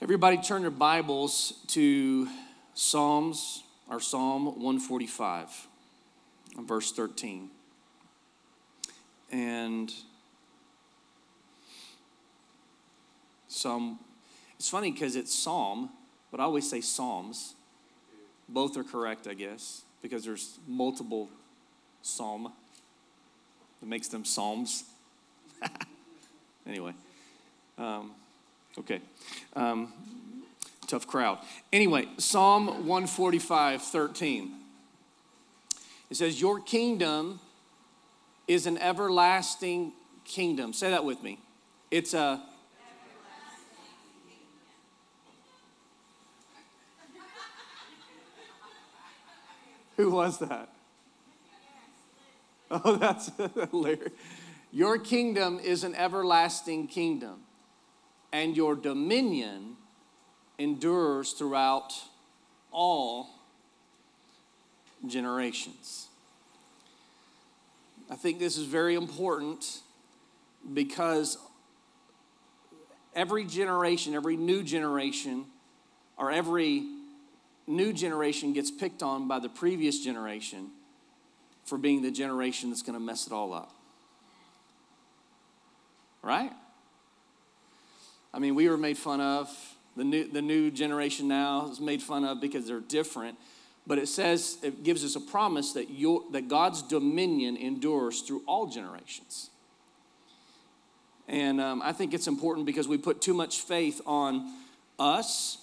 Everybody turn your Bibles to Psalms or Psalm 145, verse 13. And Psalm, it's funny because it's Psalm, but I always say Psalms. Both are correct, I guess, because there's multiple Psalm that makes them Psalms. anyway. Um, Okay. Um, tough crowd. Anyway, Psalm 145, 13. It says, Your kingdom is an everlasting kingdom. Say that with me. It's a. Who was that? Oh, that's. Your kingdom is an everlasting kingdom and your dominion endures throughout all generations. I think this is very important because every generation, every new generation, or every new generation gets picked on by the previous generation for being the generation that's going to mess it all up. Right? I mean, we were made fun of. The new, the new generation now is made fun of because they're different. But it says, it gives us a promise that, your, that God's dominion endures through all generations. And um, I think it's important because we put too much faith on us.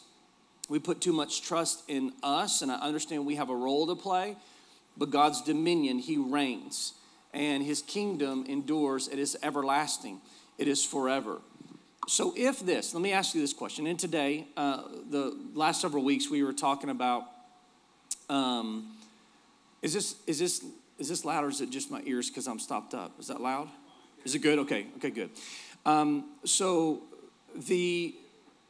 We put too much trust in us. And I understand we have a role to play. But God's dominion, He reigns. And His kingdom endures. It is everlasting, it is forever. So, if this, let me ask you this question. And today, uh, the last several weeks, we were talking about um, is this is this is this loud or is it just my ears because I'm stopped up? Is that loud? Is it good? Okay, okay, good. Um, so the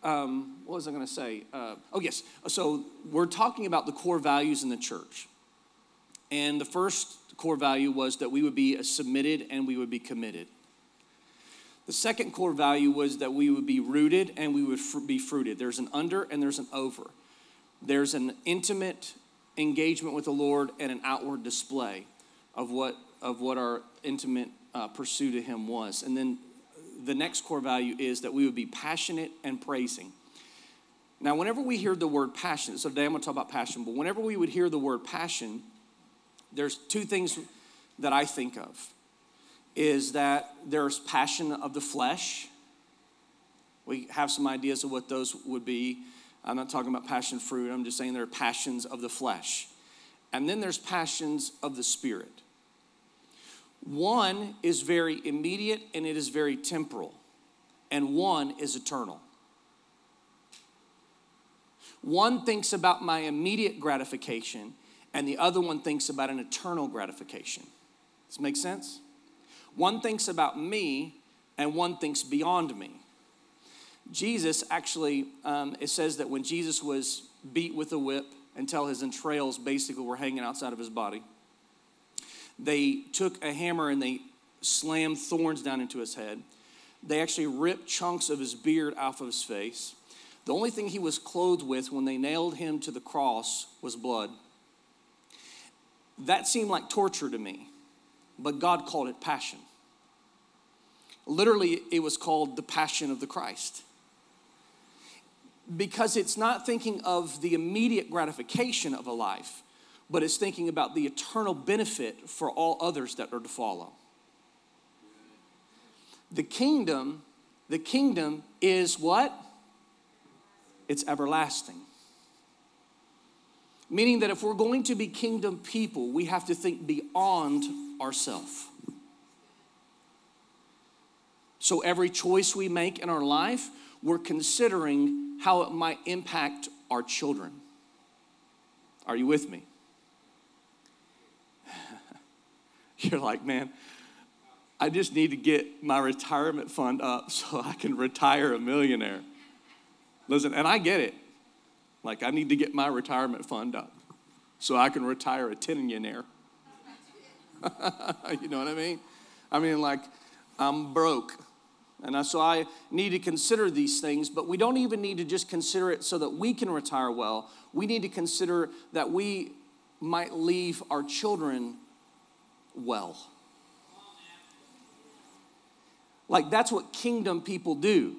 um, what was I going to say? Uh, oh yes. So we're talking about the core values in the church, and the first core value was that we would be submitted and we would be committed. The second core value was that we would be rooted and we would fr- be fruited. There's an under and there's an over. There's an intimate engagement with the Lord and an outward display of what, of what our intimate uh, pursuit of Him was. And then the next core value is that we would be passionate and praising. Now, whenever we hear the word passion, so today I'm going to talk about passion, but whenever we would hear the word passion, there's two things that I think of is that there's passion of the flesh. We have some ideas of what those would be. I'm not talking about passion fruit, I'm just saying there are passions of the flesh. And then there's passions of the spirit. One is very immediate and it is very temporal, and one is eternal. One thinks about my immediate gratification, and the other one thinks about an eternal gratification. Does this make sense? One thinks about me, and one thinks beyond me. Jesus actually, um, it says that when Jesus was beat with a whip until his entrails basically were hanging outside of his body, they took a hammer and they slammed thorns down into his head. They actually ripped chunks of his beard off of his face. The only thing he was clothed with when they nailed him to the cross was blood. That seemed like torture to me but God called it passion. Literally, it was called the passion of the Christ. Because it's not thinking of the immediate gratification of a life, but it's thinking about the eternal benefit for all others that are to follow. The kingdom, the kingdom is what? It's everlasting. Meaning that if we're going to be kingdom people, we have to think beyond ourselves. So every choice we make in our life, we're considering how it might impact our children. Are you with me? You're like, man, I just need to get my retirement fund up so I can retire a millionaire. Listen, and I get it. Like, I need to get my retirement fund up so I can retire a tillionaire. you know what I mean? I mean, like, I'm broke. And so I need to consider these things, but we don't even need to just consider it so that we can retire well. We need to consider that we might leave our children well. Like that's what kingdom people do.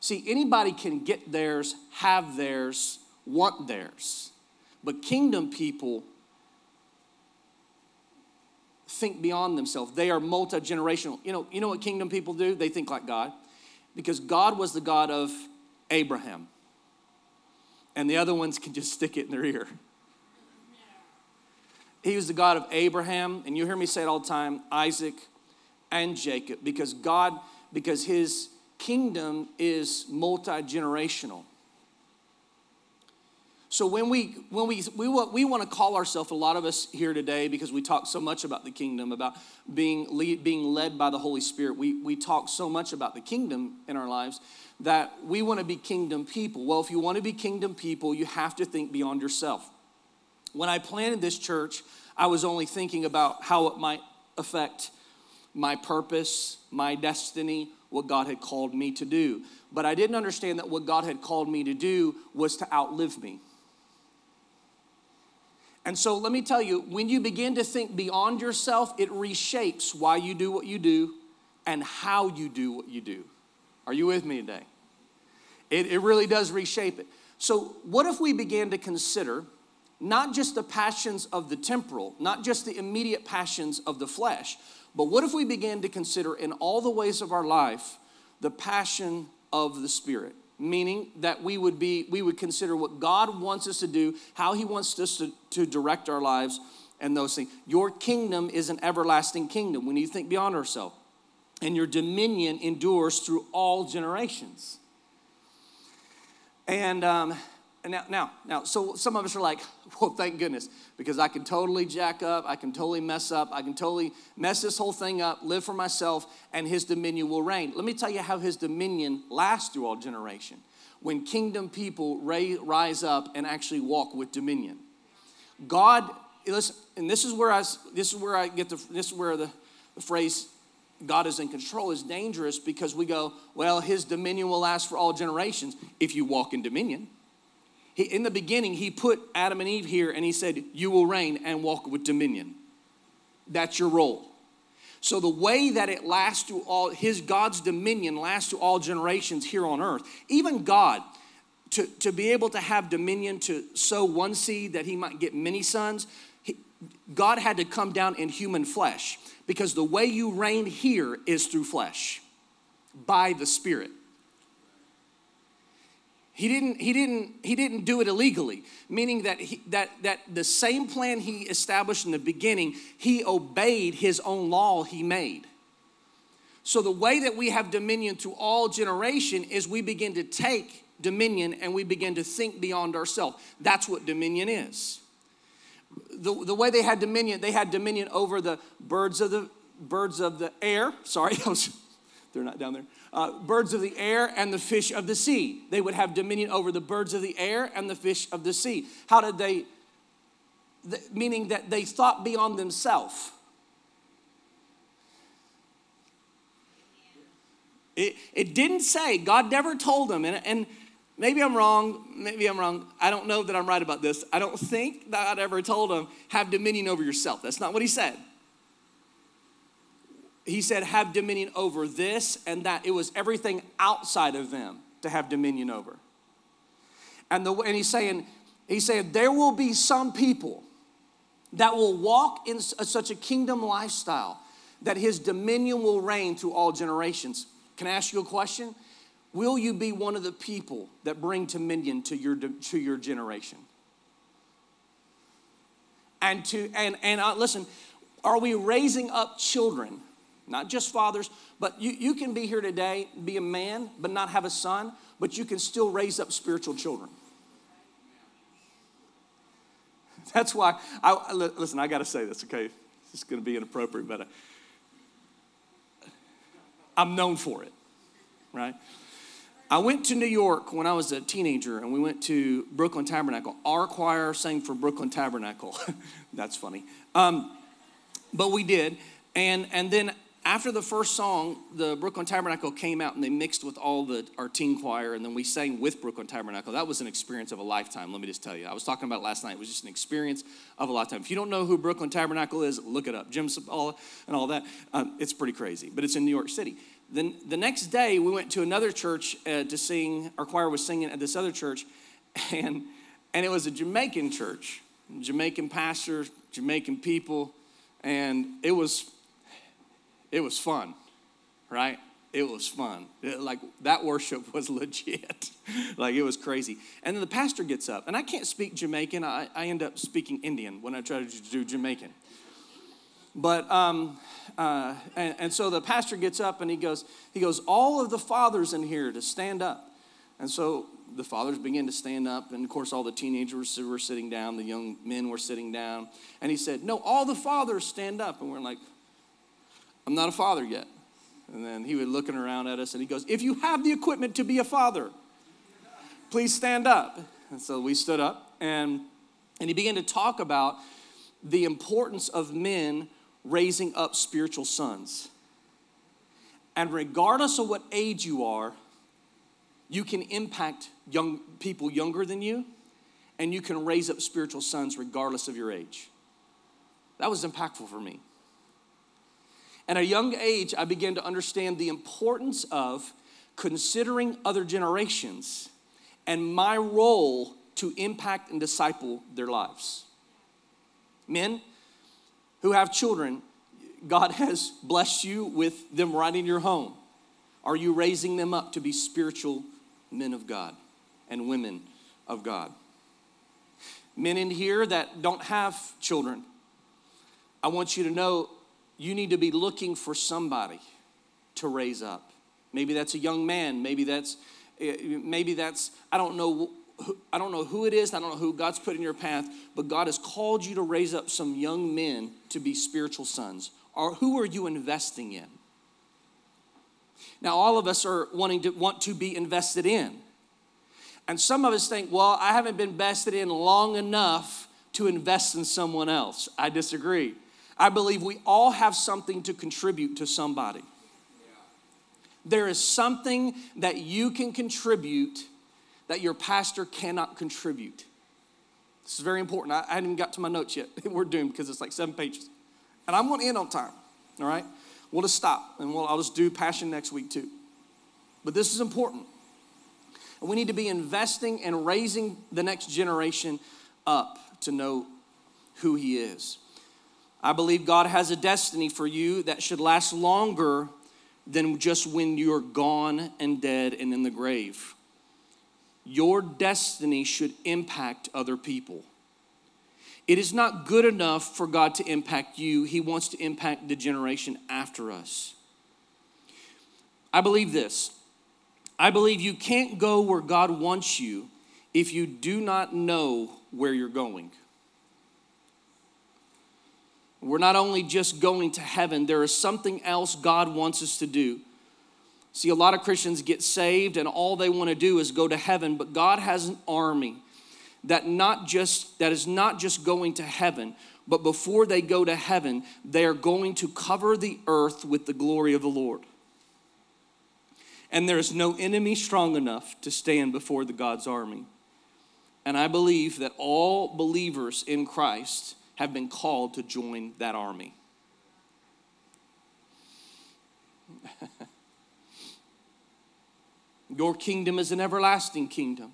See, anybody can get theirs, have theirs, want theirs. But kingdom people think beyond themselves. They are multi-generational. You know, you know what kingdom people do? They think like God. Because God was the God of Abraham. And the other ones can just stick it in their ear. He was the God of Abraham, and you hear me say it all the time, Isaac and Jacob, because God, because his kingdom is multi-generational. So when we when we we want we want to call ourselves a lot of us here today because we talk so much about the kingdom about being lead, being led by the Holy Spirit. We we talk so much about the kingdom in our lives that we want to be kingdom people. Well, if you want to be kingdom people, you have to think beyond yourself. When I planted this church, I was only thinking about how it might affect my purpose, my destiny, what God had called me to do. But I didn't understand that what God had called me to do was to outlive me. And so let me tell you, when you begin to think beyond yourself, it reshapes why you do what you do and how you do what you do. Are you with me today? It, it really does reshape it. So, what if we began to consider not just the passions of the temporal, not just the immediate passions of the flesh, but what if we began to consider in all the ways of our life the passion of the Spirit? Meaning that we would be we would consider what god wants us to do how he wants us to, to direct our lives and those things. Your kingdom is an everlasting kingdom. We need to think beyond ourselves. And your dominion endures through all generations. And um, now, now, now, so some of us are like, well, thank goodness, because I can totally jack up, I can totally mess up, I can totally mess this whole thing up, live for myself, and his dominion will reign. Let me tell you how his dominion lasts through all generation. When kingdom people rise up and actually walk with dominion. God, listen, and this is where I, this is where I get the, this is where the, the phrase God is in control is dangerous because we go, well, his dominion will last for all generations if you walk in dominion. He, in the beginning, he put Adam and Eve here and he said, You will reign and walk with dominion. That's your role. So the way that it lasts to all, his God's dominion lasts to all generations here on earth. Even God, to, to be able to have dominion to sow one seed that he might get many sons, he, God had to come down in human flesh because the way you reign here is through flesh by the Spirit. He didn't, he didn't, he didn't do it illegally, meaning that, he, that, that the same plan he established in the beginning, he obeyed his own law he made. So the way that we have dominion through all generation is we begin to take dominion and we begin to think beyond ourselves. That's what dominion is. The, the way they had dominion, they had dominion over the birds of the birds of the air. Sorry, they're not down there uh, birds of the air and the fish of the sea. They would have dominion over the birds of the air and the fish of the sea. How did they? The, meaning that they thought beyond themselves. It, it didn't say, God never told them, and, and maybe I'm wrong, maybe I'm wrong. I don't know that I'm right about this. I don't think God ever told them, have dominion over yourself. That's not what he said he said, have dominion over this and that. It was everything outside of them to have dominion over. And, the, and he's saying, he said, there will be some people that will walk in such a kingdom lifestyle that his dominion will reign through all generations. Can I ask you a question? Will you be one of the people that bring dominion to your, to your generation? And to and and uh, listen, are we raising up children not just fathers, but you, you can be here today, be a man, but not have a son, but you can still raise up spiritual children. That's why, I, listen, I got to say this, okay? It's going to be inappropriate, but uh, I'm known for it, right? I went to New York when I was a teenager, and we went to Brooklyn Tabernacle. Our choir sang for Brooklyn Tabernacle. That's funny. Um, but we did. And, and then after the first song, the Brooklyn Tabernacle came out and they mixed with all the our teen choir, and then we sang with Brooklyn Tabernacle. That was an experience of a lifetime. Let me just tell you. I was talking about last night. It was just an experience of a lifetime. If you don't know who Brooklyn Tabernacle is, look it up. Jim Cymbala and all that. Um, it's pretty crazy, but it's in New York City. Then the next day, we went to another church uh, to sing. Our choir was singing at this other church, and and it was a Jamaican church, Jamaican pastor, Jamaican people, and it was it was fun, right? It was fun. It, like that worship was legit. like it was crazy. And then the pastor gets up, and I can't speak Jamaican. I, I end up speaking Indian when I try to do Jamaican. But um, uh, and, and so the pastor gets up and he goes, he goes, all of the fathers in here to stand up. And so the fathers begin to stand up, and of course, all the teenagers were sitting down, the young men were sitting down. And he said, No, all the fathers stand up. And we're like, I'm not a father yet. And then he was looking around at us and he goes, If you have the equipment to be a father, please stand up. And so we stood up and, and he began to talk about the importance of men raising up spiritual sons. And regardless of what age you are, you can impact young people younger than you, and you can raise up spiritual sons regardless of your age. That was impactful for me. At a young age, I began to understand the importance of considering other generations and my role to impact and disciple their lives. Men who have children, God has blessed you with them right in your home. Are you raising them up to be spiritual men of God and women of God? Men in here that don't have children, I want you to know you need to be looking for somebody to raise up. Maybe that's a young man. Maybe that's maybe that's I don't know I don't know who it is. I don't know who God's put in your path, but God has called you to raise up some young men to be spiritual sons. Or who are you investing in? Now, all of us are wanting to want to be invested in. And some of us think, well, I haven't been invested in long enough to invest in someone else. I disagree. I believe we all have something to contribute to somebody. There is something that you can contribute that your pastor cannot contribute. This is very important. I, I haven't even got to my notes yet. We're doomed because it's like seven pages. And I'm going to end on time, all right? We'll just stop and we'll, I'll just do passion next week too. But this is important. And we need to be investing and raising the next generation up to know who he is. I believe God has a destiny for you that should last longer than just when you're gone and dead and in the grave. Your destiny should impact other people. It is not good enough for God to impact you, He wants to impact the generation after us. I believe this. I believe you can't go where God wants you if you do not know where you're going. We're not only just going to heaven, there is something else God wants us to do. See, a lot of Christians get saved and all they want to do is go to heaven, but God has an army that not just that is not just going to heaven, but before they go to heaven, they are going to cover the earth with the glory of the Lord. And there is no enemy strong enough to stand before the God's army. And I believe that all believers in Christ have been called to join that army. your kingdom is an everlasting kingdom,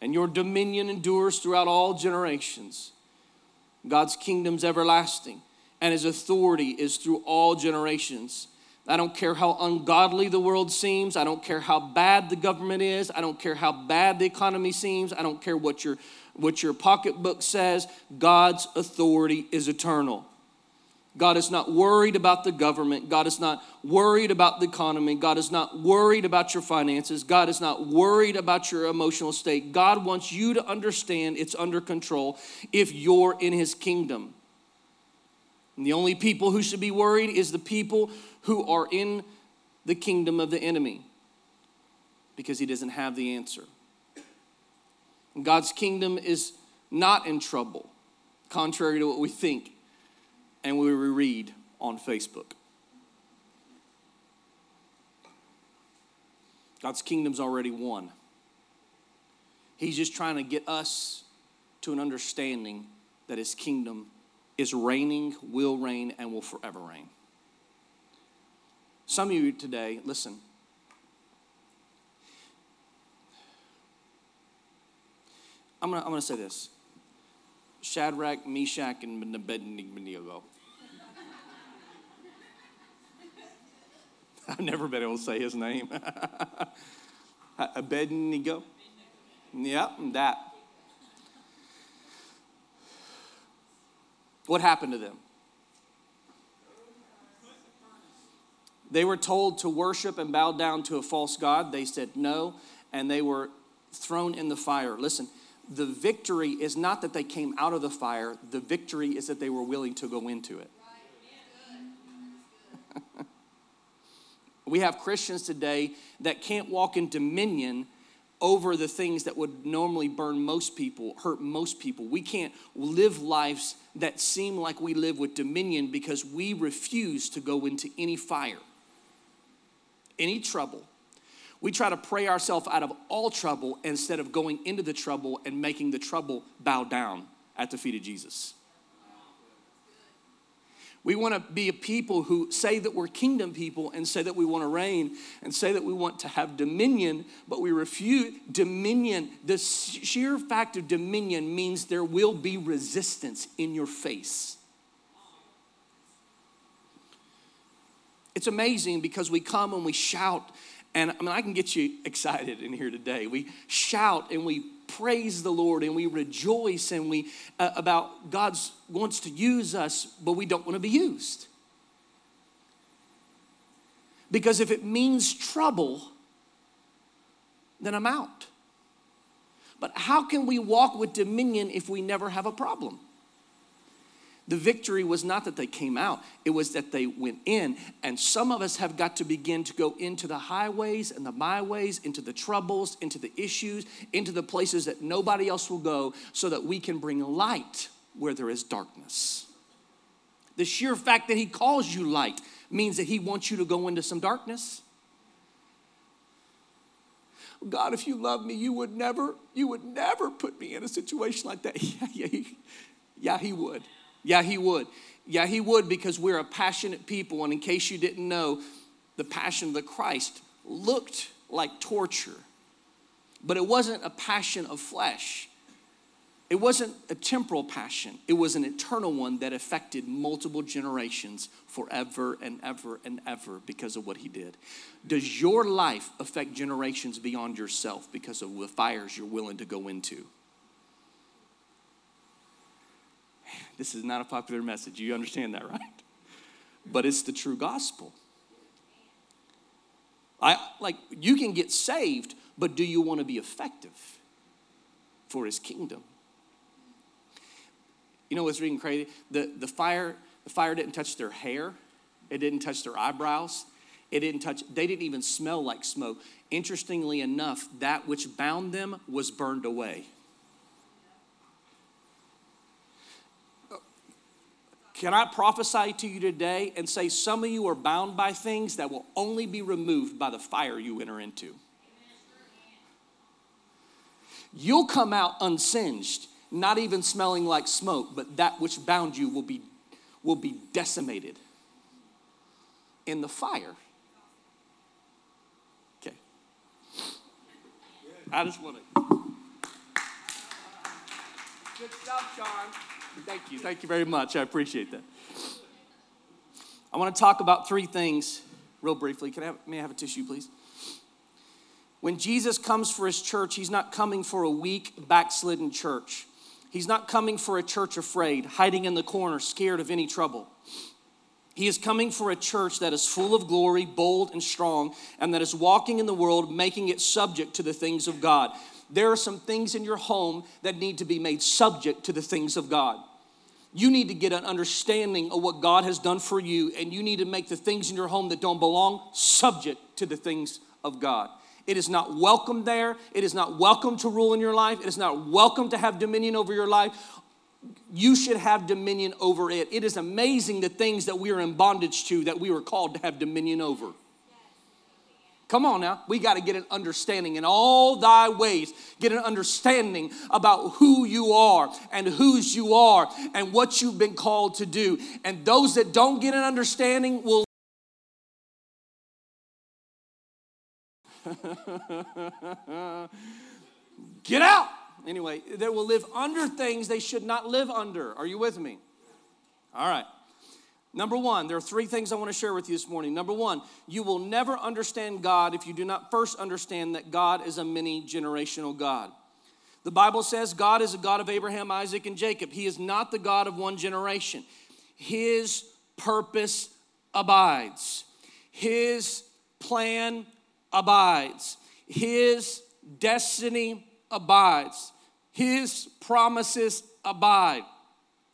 and your dominion endures throughout all generations. God's kingdom's everlasting, and his authority is through all generations. I don't care how ungodly the world seems. I don't care how bad the government is. I don't care how bad the economy seems. I don't care what your what your pocketbook says, God's authority is eternal. God is not worried about the government. God is not worried about the economy. God is not worried about your finances. God is not worried about your emotional state. God wants you to understand it's under control if you're in His kingdom. And the only people who should be worried is the people who are in the kingdom of the enemy because He doesn't have the answer. God's kingdom is not in trouble, contrary to what we think and we read on Facebook. God's kingdom's already won. He's just trying to get us to an understanding that his kingdom is reigning, will reign, and will forever reign. Some of you today, listen, I'm gonna, I'm gonna say this Shadrach, Meshach, and Abednego. I've never been able to say his name. Abednego. Yep, that. What happened to them? They were told to worship and bow down to a false God. They said no, and they were thrown in the fire. Listen, the victory is not that they came out of the fire, the victory is that they were willing to go into it. we have Christians today that can't walk in dominion over the things that would normally burn most people, hurt most people. We can't live lives that seem like we live with dominion because we refuse to go into any fire, any trouble. We try to pray ourselves out of all trouble instead of going into the trouble and making the trouble bow down at the feet of Jesus. We want to be a people who say that we're kingdom people and say that we want to reign and say that we want to have dominion, but we refuse dominion. The sheer fact of dominion means there will be resistance in your face. It's amazing because we come and we shout, and I mean, I can get you excited in here today. We shout and we praise the Lord and we rejoice and we uh, about God's wants to use us, but we don't want to be used. Because if it means trouble, then I'm out. But how can we walk with dominion if we never have a problem? The victory was not that they came out, it was that they went in. And some of us have got to begin to go into the highways and the byways, into the troubles, into the issues, into the places that nobody else will go, so that we can bring light where there is darkness. The sheer fact that He calls you light means that He wants you to go into some darkness. God, if you love me, you would never, you would never put me in a situation like that. Yeah, yeah, yeah, he would. Yeah, he would. Yeah, he would because we're a passionate people. And in case you didn't know, the passion of the Christ looked like torture, but it wasn't a passion of flesh. It wasn't a temporal passion, it was an eternal one that affected multiple generations forever and ever and ever because of what he did. Does your life affect generations beyond yourself because of the fires you're willing to go into? This is not a popular message. You understand that, right? But it's the true gospel. I like you can get saved, but do you want to be effective for his kingdom? You know what's reading crazy? The the fire, the fire didn't touch their hair, it didn't touch their eyebrows, it didn't touch, they didn't even smell like smoke. Interestingly enough, that which bound them was burned away. Can I prophesy to you today and say some of you are bound by things that will only be removed by the fire you enter into? You'll come out unsinged, not even smelling like smoke, but that which bound you will be, will be decimated in the fire. Okay. I just want to. Good stuff, John. Thank you. Thank you very much. I appreciate that. I want to talk about three things real briefly. Can I have, may I have a tissue, please? When Jesus comes for his church, he's not coming for a weak, backslidden church. He's not coming for a church afraid, hiding in the corner, scared of any trouble. He is coming for a church that is full of glory, bold, and strong, and that is walking in the world, making it subject to the things of God there are some things in your home that need to be made subject to the things of God. You need to get an understanding of what God has done for you, and you need to make the things in your home that don't belong subject to the things of God. It is not welcome there. It is not welcome to rule in your life. It is not welcome to have dominion over your life. You should have dominion over it. It is amazing the things that we are in bondage to that we were called to have dominion over. Come on now. We got to get an understanding in all thy ways. Get an understanding about who you are and whose you are and what you've been called to do. And those that don't get an understanding will. get out. Anyway, they will live under things they should not live under. Are you with me? All right. Number one, there are three things I want to share with you this morning. Number one, you will never understand God if you do not first understand that God is a many generational God. The Bible says God is a God of Abraham, Isaac, and Jacob. He is not the God of one generation. His purpose abides, His plan abides, His destiny abides, His promises abide.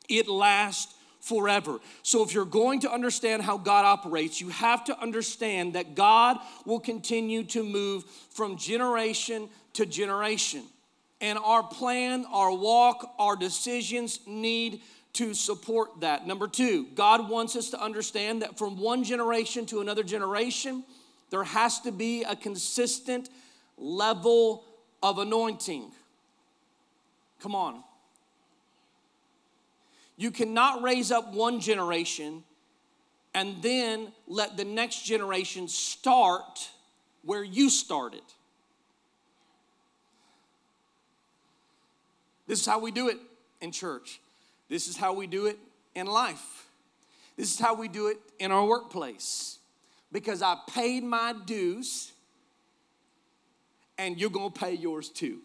It lasts forever. So, if you're going to understand how God operates, you have to understand that God will continue to move from generation to generation. And our plan, our walk, our decisions need to support that. Number two, God wants us to understand that from one generation to another generation, there has to be a consistent level of anointing. Come on. You cannot raise up one generation and then let the next generation start where you started. This is how we do it in church. This is how we do it in life. This is how we do it in our workplace. Because I paid my dues and you're gonna pay yours too.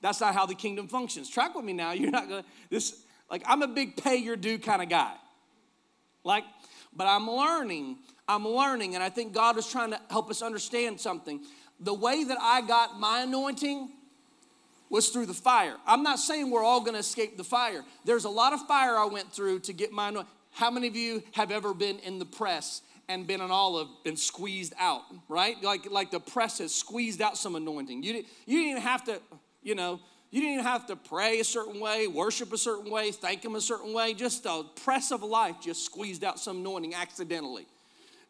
That's not how the kingdom functions. Track with me now. You're not gonna this like I'm a big pay your due kind of guy. Like, but I'm learning. I'm learning, and I think God is trying to help us understand something. The way that I got my anointing was through the fire. I'm not saying we're all gonna escape the fire. There's a lot of fire I went through to get my anointing. How many of you have ever been in the press and been an olive been squeezed out, right? Like, like the press has squeezed out some anointing. You, you didn't even have to, you know, you didn't even have to pray a certain way, worship a certain way, thank Him a certain way. Just the press of life just squeezed out some anointing accidentally.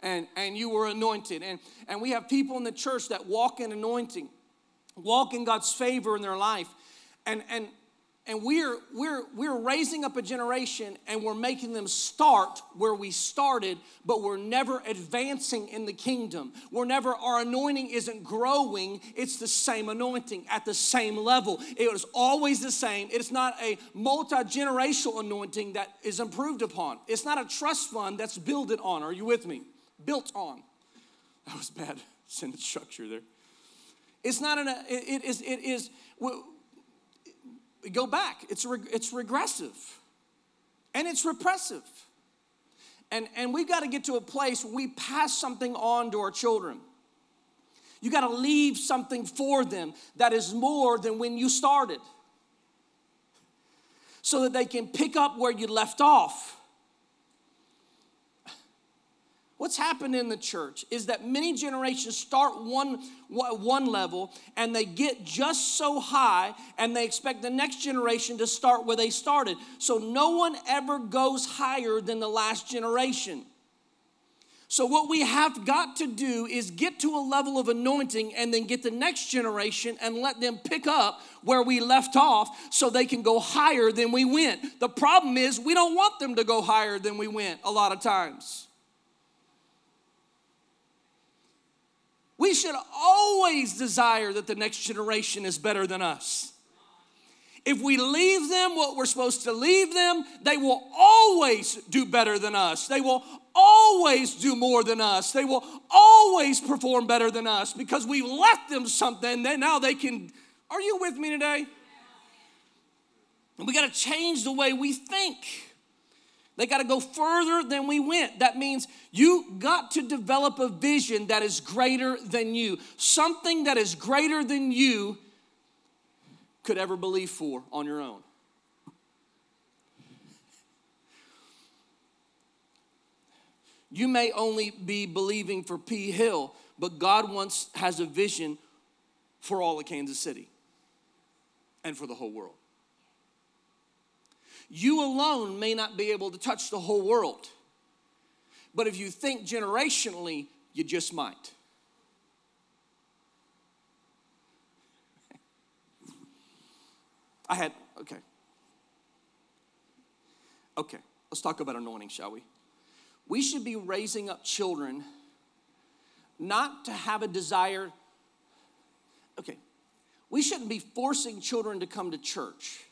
And, and you were anointed. And, and we have people in the church that walk in anointing, walk in God's favor in their life. And, and, and we're, we're, we're raising up a generation and we're making them start where we started, but we're never advancing in the kingdom. We're never, our anointing isn't growing, it's the same anointing at the same level. It is always the same. It's not a multi generational anointing that is improved upon, it's not a trust fund that's built on. Are you with me? Built on. That was bad sentence structure there. It's not an, it, it is, it is, go back. It's, reg- it's regressive and it's repressive. And, and we've got to get to a place where we pass something on to our children. You got to leave something for them that is more than when you started so that they can pick up where you left off. What's happened in the church is that many generations start one, one level and they get just so high and they expect the next generation to start where they started. So no one ever goes higher than the last generation. So, what we have got to do is get to a level of anointing and then get the next generation and let them pick up where we left off so they can go higher than we went. The problem is, we don't want them to go higher than we went a lot of times. We should always desire that the next generation is better than us. If we leave them what we're supposed to leave them, they will always do better than us. They will always do more than us. They will always perform better than us because we left them something that now they can. Are you with me today? And we got to change the way we think. They got to go further than we went. That means you got to develop a vision that is greater than you, something that is greater than you could ever believe for on your own. You may only be believing for P Hill, but God once has a vision for all of Kansas City and for the whole world. You alone may not be able to touch the whole world. But if you think generationally, You just might. I had, okay. Okay, let's talk about anointing, shall we? We should be raising up children not to have a desire. Okay, we shouldn't be forcing children to come to church.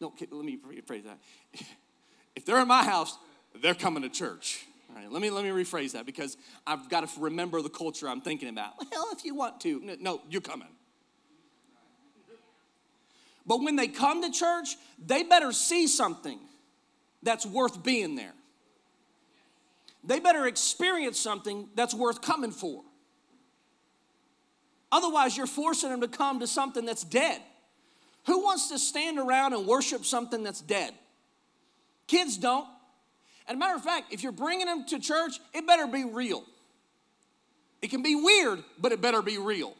No, let me rephrase that. If they're in my house, they're coming to church. All right, let me let me rephrase that because I've got to remember the culture I'm thinking about. Well, if you want to, no, you're coming. But when they come to church, they better see something that's worth being there. They better experience something that's worth coming for. Otherwise, you're forcing them to come to something that's dead. Who wants to stand around and worship something that's dead? Kids don't. And a matter of fact, if you're bringing them to church, it better be real. It can be weird, but it better be real.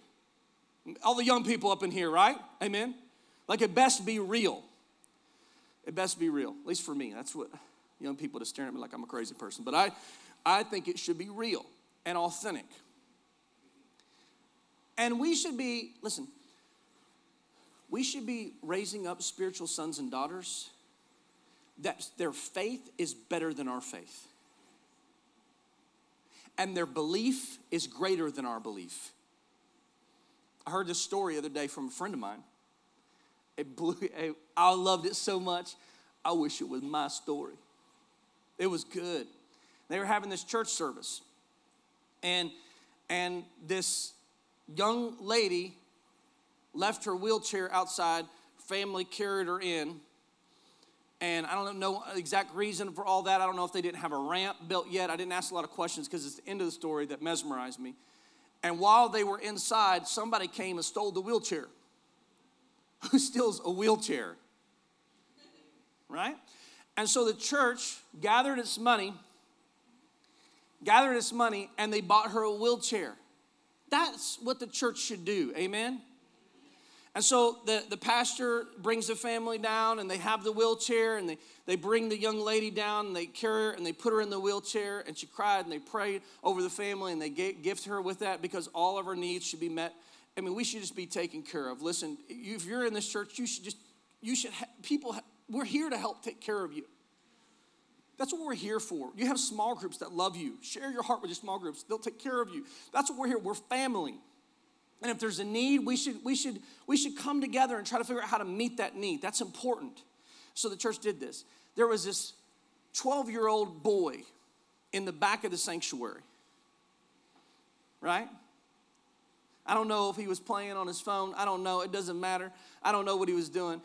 All the young people up in here, right? Amen? Like it best be real. It best be real, at least for me. That's what young people just staring at me like I'm a crazy person. But I, I think it should be real and authentic. And we should be, listen, we should be raising up spiritual sons and daughters that their faith is better than our faith. And their belief is greater than our belief. I heard this story the other day from a friend of mine. It blew, I loved it so much. I wish it was my story. It was good. They were having this church service. And and this young lady left her wheelchair outside. Family carried her in. And I don't know exact reason for all that. I don't know if they didn't have a ramp built yet. I didn't ask a lot of questions because it's the end of the story that mesmerized me. And while they were inside, somebody came and stole the wheelchair. Who steals a wheelchair? Right? And so the church gathered its money, gathered its money, and they bought her a wheelchair. That's what the church should do. Amen? And so the, the pastor brings the family down and they have the wheelchair and they, they bring the young lady down and they carry her and they put her in the wheelchair and she cried and they prayed over the family and they gave, gift her with that because all of her needs should be met. I mean, we should just be taken care of. Listen, if you're in this church, you should just, you should, ha- people, ha- we're here to help take care of you. That's what we're here for. You have small groups that love you. Share your heart with your small groups. They'll take care of you. That's what we're here. We're family. And if there's a need, we should, we should, we should come together and try to figure out how to meet that need. That's important. So the church did this. There was this 12 year old boy in the back of the sanctuary, right? I don't know if he was playing on his phone. I don't know. It doesn't matter. I don't know what he was doing.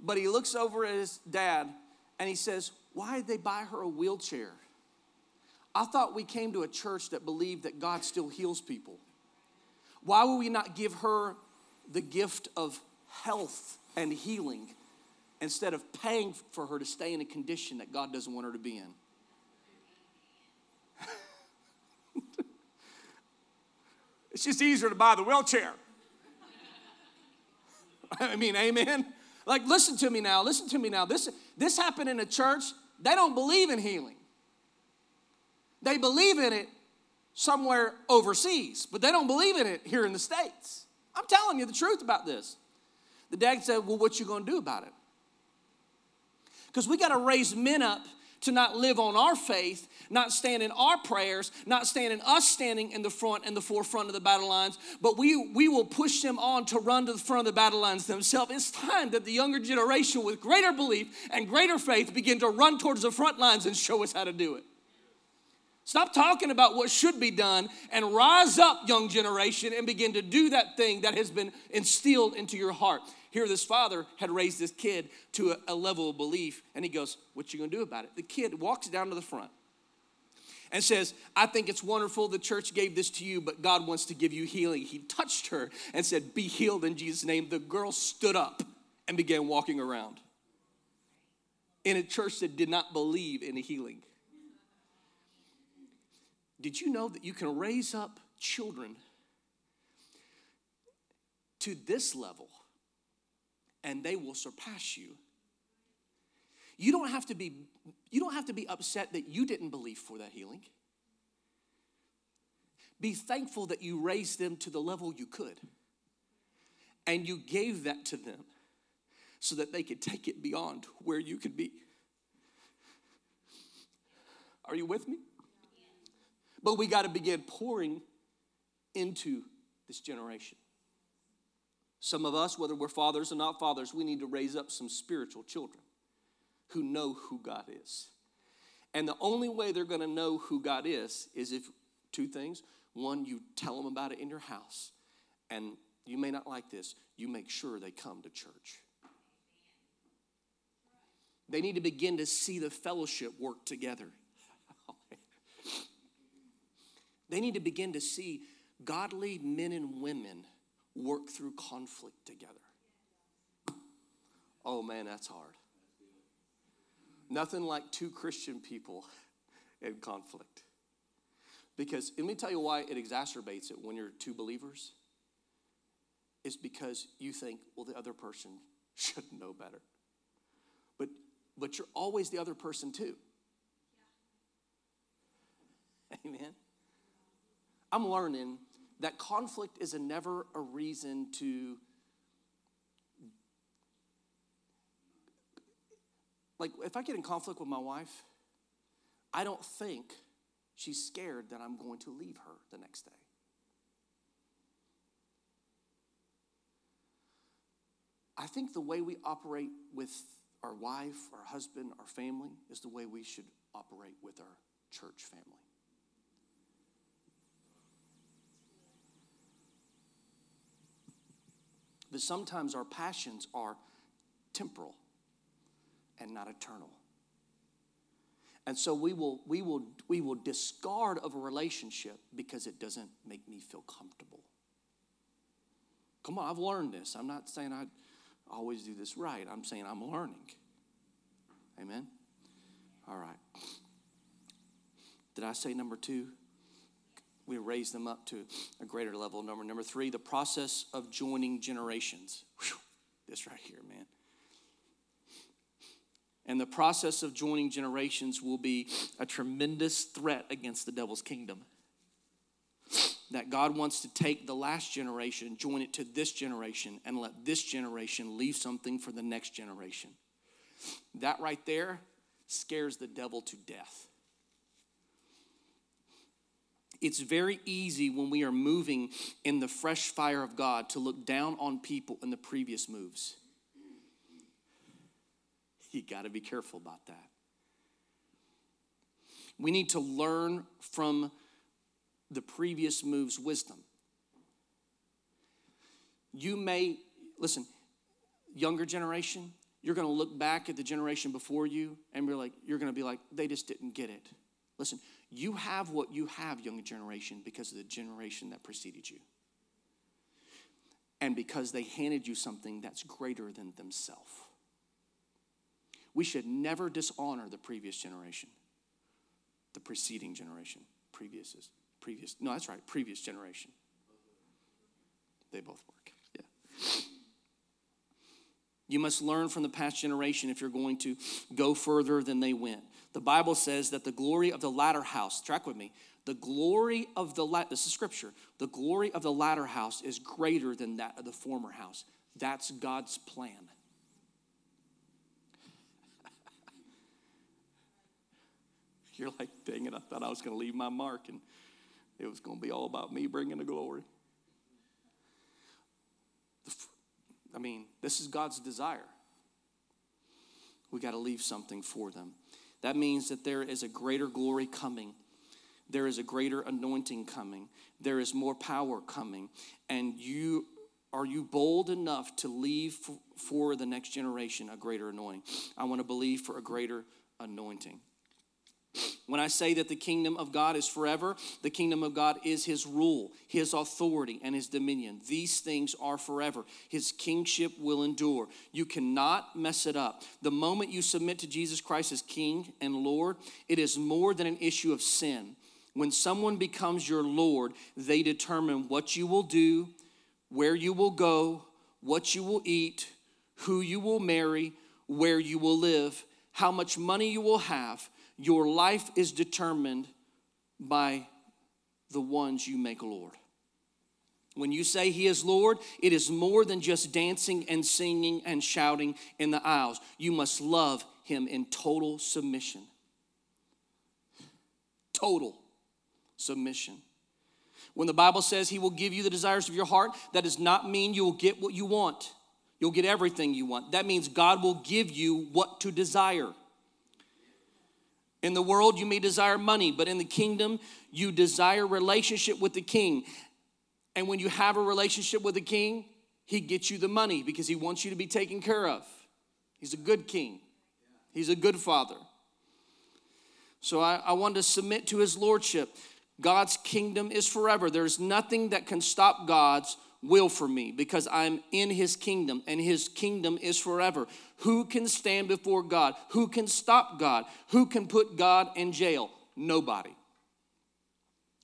But he looks over at his dad and he says, Why did they buy her a wheelchair? I thought we came to a church that believed that God still heals people. Why would we not give her the gift of health and healing instead of paying for her to stay in a condition that God doesn't want her to be in? it's just easier to buy the wheelchair. I mean, amen. Like, listen to me now. Listen to me now. This, this happened in a church. They don't believe in healing. They believe in it somewhere overseas, but they don't believe in it here in the States. I'm telling you the truth about this. The dad said, Well, what you gonna do about it? Because we gotta raise men up to not live on our faith, not stand in our prayers, not stand in us standing in the front and the forefront of the battle lines, but we, we will push them on to run to the front of the battle lines themselves. It's time that the younger generation with greater belief and greater faith begin to run towards the front lines and show us how to do it. Stop talking about what should be done and rise up, young generation, and begin to do that thing that has been instilled into your heart. Here, this father had raised this kid to a, a level of belief, and he goes, What you gonna do about it? The kid walks down to the front and says, I think it's wonderful the church gave this to you, but God wants to give you healing. He touched her and said, Be healed in Jesus' name. The girl stood up and began walking around in a church that did not believe in healing. Did you know that you can raise up children to this level and they will surpass you? You don't have to be you don't have to be upset that you didn't believe for that healing. Be thankful that you raised them to the level you could. And you gave that to them so that they could take it beyond where you could be. Are you with me? But we got to begin pouring into this generation. Some of us, whether we're fathers or not fathers, we need to raise up some spiritual children who know who God is. And the only way they're going to know who God is is if two things. One, you tell them about it in your house. And you may not like this, you make sure they come to church. They need to begin to see the fellowship work together. They need to begin to see godly men and women work through conflict together. Oh man, that's hard. Nothing like two Christian people in conflict. Because let me tell you why it exacerbates it when you're two believers. It's because you think, well, the other person should know better. But but you're always the other person too. Amen. I'm learning that conflict is a never a reason to like if I get in conflict with my wife, I don't think she's scared that I'm going to leave her the next day. I think the way we operate with our wife, our husband, our family is the way we should operate with our church family. But sometimes our passions are temporal and not eternal. And so we will, we will, we will discard of a relationship because it doesn't make me feel comfortable. Come on, I've learned this. I'm not saying I always do this right. I'm saying I'm learning. Amen? All right. Did I say number two? We raise them up to a greater level. Number number three, the process of joining generations. Whew, this right here, man. And the process of joining generations will be a tremendous threat against the devil's kingdom. That God wants to take the last generation, join it to this generation, and let this generation leave something for the next generation. That right there scares the devil to death. It's very easy when we are moving in the fresh fire of God to look down on people in the previous moves. You got to be careful about that. We need to learn from the previous move's wisdom. You may, listen, younger generation, you're going to look back at the generation before you and be like, you're going to be like, they just didn't get it. Listen, you have what you have, young generation, because of the generation that preceded you. And because they handed you something that's greater than themselves. We should never dishonor the previous generation, the preceding generation. Previous is previous. No, that's right, previous generation. They both work. Yeah. You must learn from the past generation if you're going to go further than they went. The Bible says that the glory of the latter house, track with me, the glory of the, la- this is scripture, the glory of the latter house is greater than that of the former house. That's God's plan. You're like, dang it, I thought I was going to leave my mark and it was going to be all about me bringing the glory. I mean, this is God's desire. We got to leave something for them. That means that there is a greater glory coming. There is a greater anointing coming. There is more power coming. And you are you bold enough to leave for the next generation a greater anointing? I want to believe for a greater anointing. When I say that the kingdom of God is forever, the kingdom of God is his rule, his authority, and his dominion. These things are forever. His kingship will endure. You cannot mess it up. The moment you submit to Jesus Christ as King and Lord, it is more than an issue of sin. When someone becomes your Lord, they determine what you will do, where you will go, what you will eat, who you will marry, where you will live, how much money you will have your life is determined by the ones you make Lord. When you say He is Lord, it is more than just dancing and singing and shouting in the aisles. You must love Him in total submission. Total submission. When the Bible says He will give you the desires of your heart, that does not mean you will get what you want. You'll get everything you want. That means God will give you what to desire. In the world, you may desire money, but in the kingdom, you desire relationship with the king. And when you have a relationship with the king, he gets you the money because he wants you to be taken care of. He's a good king, he's a good father. So I, I want to submit to his lordship. God's kingdom is forever. There's nothing that can stop God's will for me because I'm in his kingdom and his kingdom is forever. Who can stand before God? Who can stop God? Who can put God in jail? Nobody.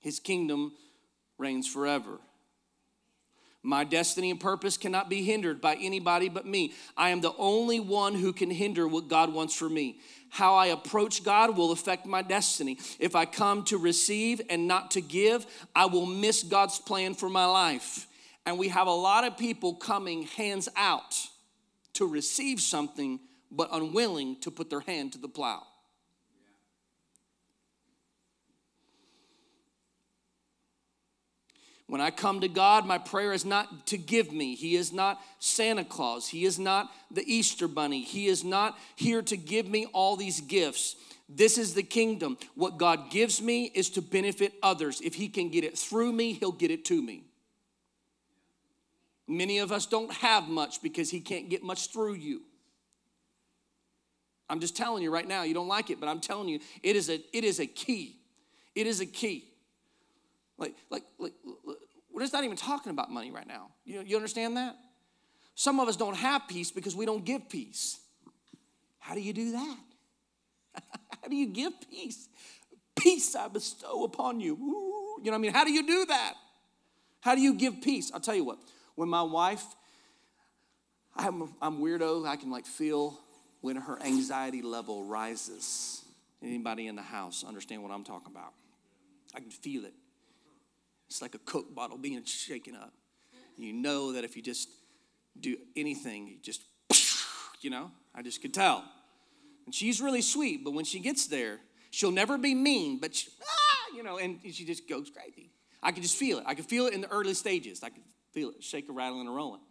His kingdom reigns forever. My destiny and purpose cannot be hindered by anybody but me. I am the only one who can hinder what God wants for me. How I approach God will affect my destiny. If I come to receive and not to give, I will miss God's plan for my life. And we have a lot of people coming hands out to receive something, but unwilling to put their hand to the plow. When I come to God, my prayer is not to give me. He is not Santa Claus. He is not the Easter Bunny. He is not here to give me all these gifts. This is the kingdom. What God gives me is to benefit others. If He can get it through me, He'll get it to me. Many of us don't have much because He can't get much through you. I'm just telling you right now, you don't like it, but I'm telling you, it is a, it is a key. It is a key. Like, like, like, we're just not even talking about money right now. You, you understand that? Some of us don't have peace because we don't give peace. How do you do that? How do you give peace? Peace I bestow upon you. Ooh, you know what I mean? How do you do that? How do you give peace? I'll tell you what. When my wife, I'm, I'm weirdo, I can like feel when her anxiety level rises. Anybody in the house understand what I'm talking about? I can feel it. It's like a Coke bottle being shaken up. You know that if you just do anything, you just, you know, I just could tell. And she's really sweet, but when she gets there, she'll never be mean, but she, ah, you know, and she just goes crazy. I can just feel it. I can feel it in the early stages. I can feel it, shake a rattling and rolling.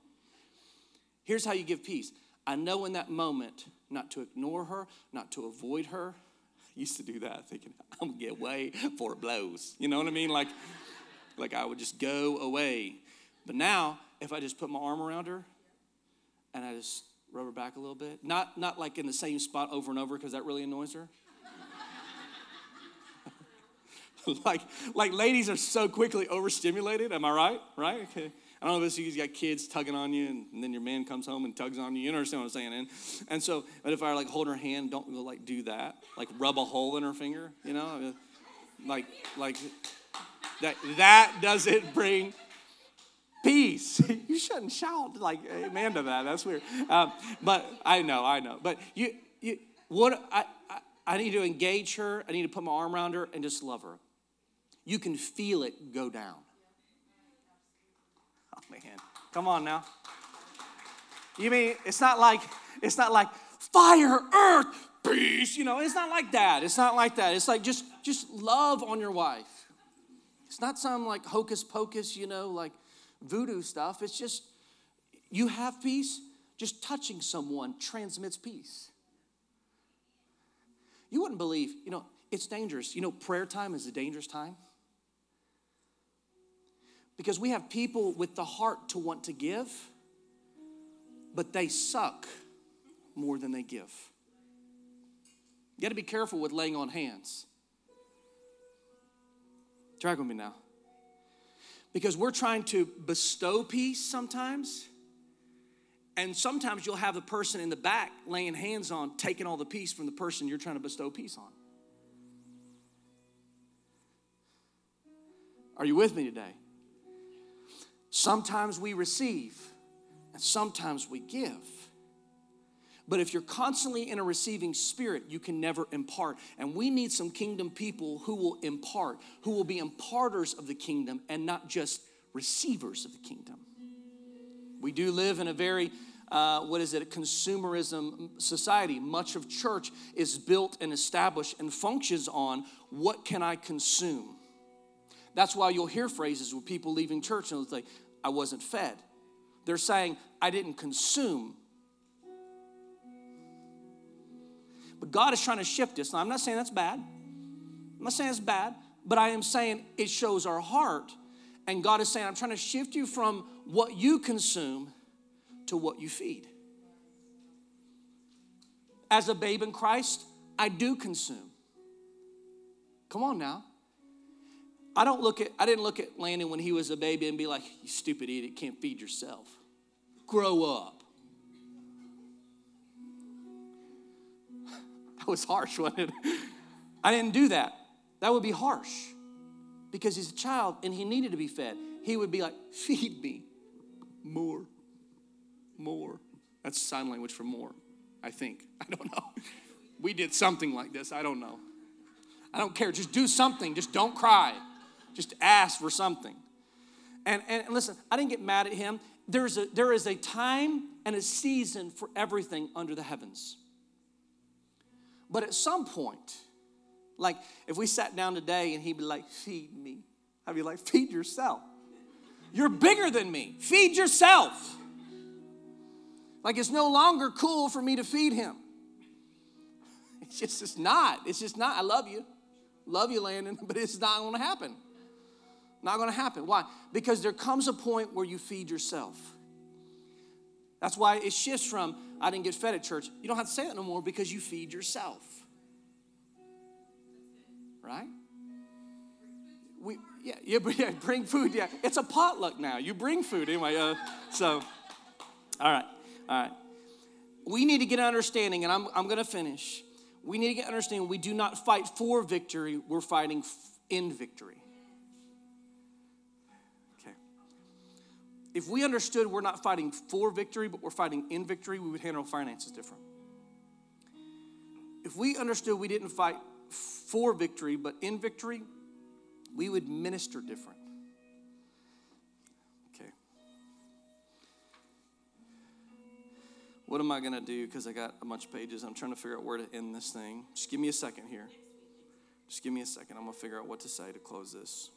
Here's how you give peace. I know in that moment not to ignore her, not to avoid her. I used to do that, thinking I'm gonna get away before it blows. You know what I mean? Like, like I would just go away. But now, if I just put my arm around her and I just rub her back a little bit, not, not like in the same spot over and over because that really annoys her. like, like ladies are so quickly overstimulated. Am I right? Right? Okay. I don't know if you got kids tugging on you, and, and, then your man comes home and tugs on you. You understand what I'm saying? And, and so, but if I like hold her hand, don't go like do that. Like rub a hole in her finger, you know? Like, like that, that doesn't bring peace. you shouldn't shout like amen to that. That's weird. Um, but I know, I know. But you, you what I, I, I need to engage her. I need to put my arm around her and just love her. You can feel it go down. Man, come on now. You mean it's not like it's not like fire, earth, peace. You know, it's not like that. It's not like that. It's like just just love on your wife. It's not some like hocus pocus, you know, like voodoo stuff. It's just you have peace, just touching someone transmits peace. You wouldn't believe, you know, it's dangerous. You know, prayer time is a dangerous time. Because we have people with the heart to want to give, but they suck more than they give. You got to be careful with laying on hands. Drag with me now. Because we're trying to bestow peace sometimes. And sometimes you'll have the person in the back laying hands on, taking all the peace from the person you're trying to bestow peace on. Are you with me today? Sometimes we receive, and sometimes we give. But if you're constantly in a receiving spirit, you can never impart. And we need some kingdom people who will impart, who will be imparters of the kingdom and not just receivers of the kingdom. We do live in a very uh, what is it, a consumerism society. Much of church is built and established and functions on what can I consume? That's why you'll hear phrases with people leaving church and they'll say, I wasn't fed. They're saying, I didn't consume. But God is trying to shift this. Now, I'm not saying that's bad. I'm not saying it's bad, but I am saying it shows our heart. And God is saying, I'm trying to shift you from what you consume to what you feed. As a babe in Christ, I do consume. Come on now. I don't look at I didn't look at Landon when he was a baby and be like, you stupid idiot, can't feed yourself. Grow up. That was harsh, wasn't it? I didn't do that. That would be harsh. Because he's a child and he needed to be fed. He would be like, feed me more more. That's sign language for more, I think. I don't know. We did something like this. I don't know. I don't care. Just do something. Just don't cry. Just ask for something. And, and listen, I didn't get mad at him. There's a, there is a time and a season for everything under the heavens. But at some point, like if we sat down today and he'd be like, feed me, I'd be like, feed yourself. You're bigger than me. Feed yourself. Like it's no longer cool for me to feed him. It's just it's not. It's just not. I love you. Love you, Landon, but it's not gonna happen. Not gonna happen. Why? Because there comes a point where you feed yourself. That's why it shifts from I didn't get fed at church. You don't have to say that no more because you feed yourself. Right? We yeah, yeah, yeah bring food. Yeah, it's a potluck now. You bring food anyway. Uh, so, all right. All right. We need to get an understanding, and I'm, I'm going to finish. We need to get understanding we do not fight for victory, we're fighting in victory. If we understood we're not fighting for victory, but we're fighting in victory, we would handle finances different. If we understood we didn't fight for victory, but in victory, we would minister different. Okay. What am I going to do? Because I got a bunch of pages. I'm trying to figure out where to end this thing. Just give me a second here. Just give me a second. I'm going to figure out what to say to close this.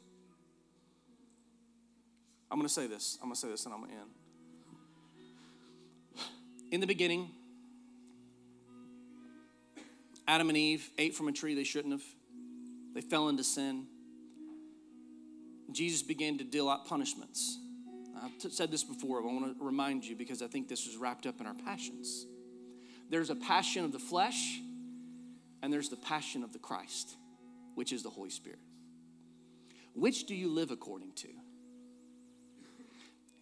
I'm going to say this. I'm going to say this and I'm going to end. In the beginning, Adam and Eve ate from a tree they shouldn't have. They fell into sin. Jesus began to deal out punishments. I've said this before, but I want to remind you because I think this is wrapped up in our passions. There's a passion of the flesh, and there's the passion of the Christ, which is the Holy Spirit. Which do you live according to?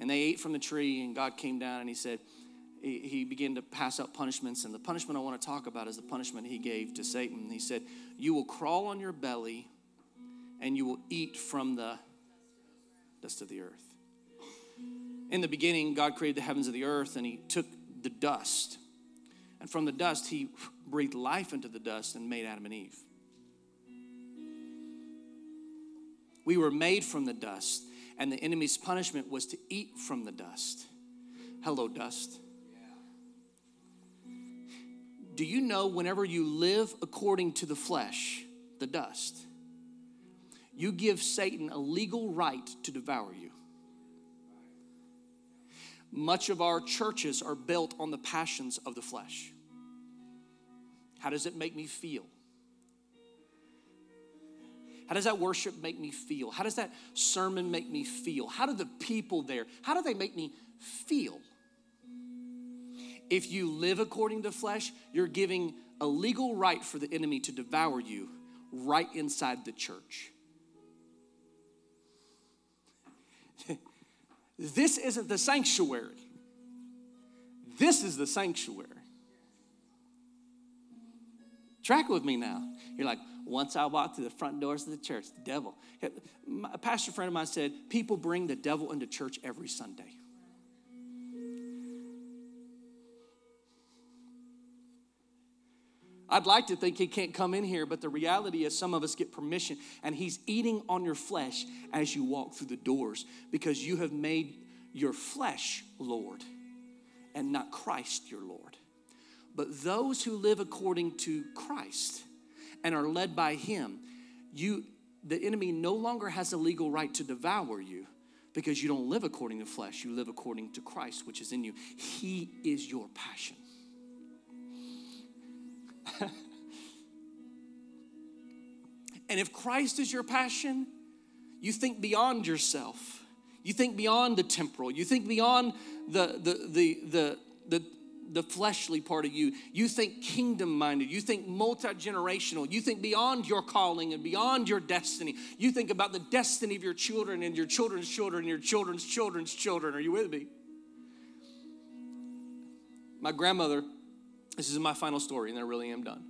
And they ate from the tree, and God came down and He said, He began to pass out punishments. And the punishment I want to talk about is the punishment He gave to Satan. He said, You will crawl on your belly, and you will eat from the dust of the earth. In the beginning, God created the heavens and the earth, and He took the dust. And from the dust, He breathed life into the dust and made Adam and Eve. We were made from the dust, and the enemy's punishment was to eat from the dust. Hello, dust. Do you know whenever you live according to the flesh, the dust, you give Satan a legal right to devour you? Much of our churches are built on the passions of the flesh. How does it make me feel? How does that worship make me feel? How does that sermon make me feel? How do the people there, how do they make me feel? If you live according to flesh, you're giving a legal right for the enemy to devour you right inside the church. This isn't the sanctuary. This is the sanctuary. Track with me now. You're like, once I walk through the front doors of the church, the devil. A pastor friend of mine said, people bring the devil into church every Sunday. I'd like to think he can't come in here, but the reality is some of us get permission and he's eating on your flesh as you walk through the doors because you have made your flesh Lord and not Christ your Lord. But those who live according to Christ and are led by him, you the enemy no longer has a legal right to devour you because you don't live according to flesh, you live according to Christ which is in you. He is your passion. and if Christ is your passion, you think beyond yourself. You think beyond the temporal. You think beyond the, the, the, the, the, the fleshly part of you. You think kingdom minded. You think multi generational. You think beyond your calling and beyond your destiny. You think about the destiny of your children and your children's children and your children's children's children. Are you with me? My grandmother, this is my final story, and I really am done.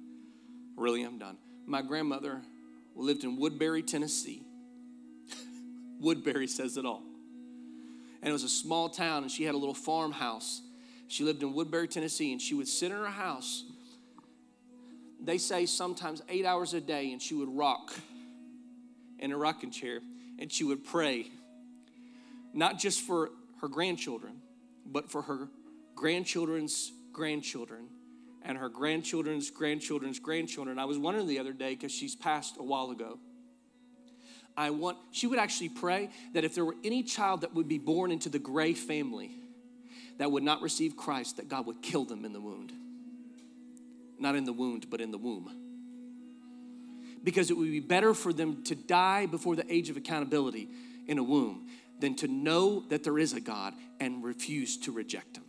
I really am done. My grandmother lived in Woodbury, Tennessee. Woodbury says it all. And it was a small town, and she had a little farmhouse she lived in Woodbury, Tennessee, and she would sit in her house. They say sometimes eight hours a day, and she would rock in a rocking chair and she would pray, not just for her grandchildren, but for her grandchildren's grandchildren and her grandchildren's grandchildren's grandchildren. I was wondering the other day because she's passed a while ago. I want, she would actually pray that if there were any child that would be born into the Gray family, that would not receive Christ, that God would kill them in the wound. Not in the wound, but in the womb. Because it would be better for them to die before the age of accountability in a womb than to know that there is a God and refuse to reject Him.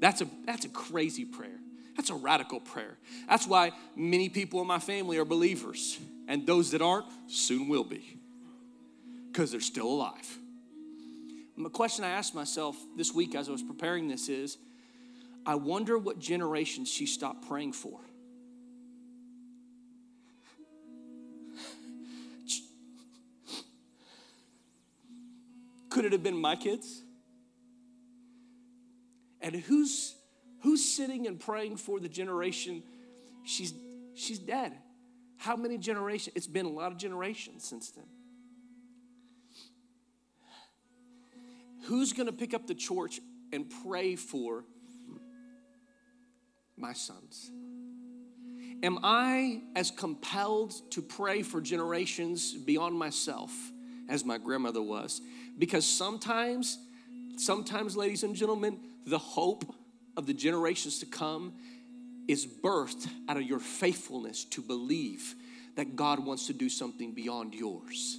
That's a, that's a crazy prayer. That's a radical prayer. That's why many people in my family are believers, and those that aren't soon will be because they're still alive. The question I asked myself this week as I was preparing this is I wonder what generation she stopped praying for. Could it have been my kids? And who's who's sitting and praying for the generation she's she's dead? How many generations? It's been a lot of generations since then. Who's going to pick up the torch and pray for my sons? Am I as compelled to pray for generations beyond myself as my grandmother was? Because sometimes, sometimes, ladies and gentlemen, the hope of the generations to come is birthed out of your faithfulness to believe that God wants to do something beyond yours.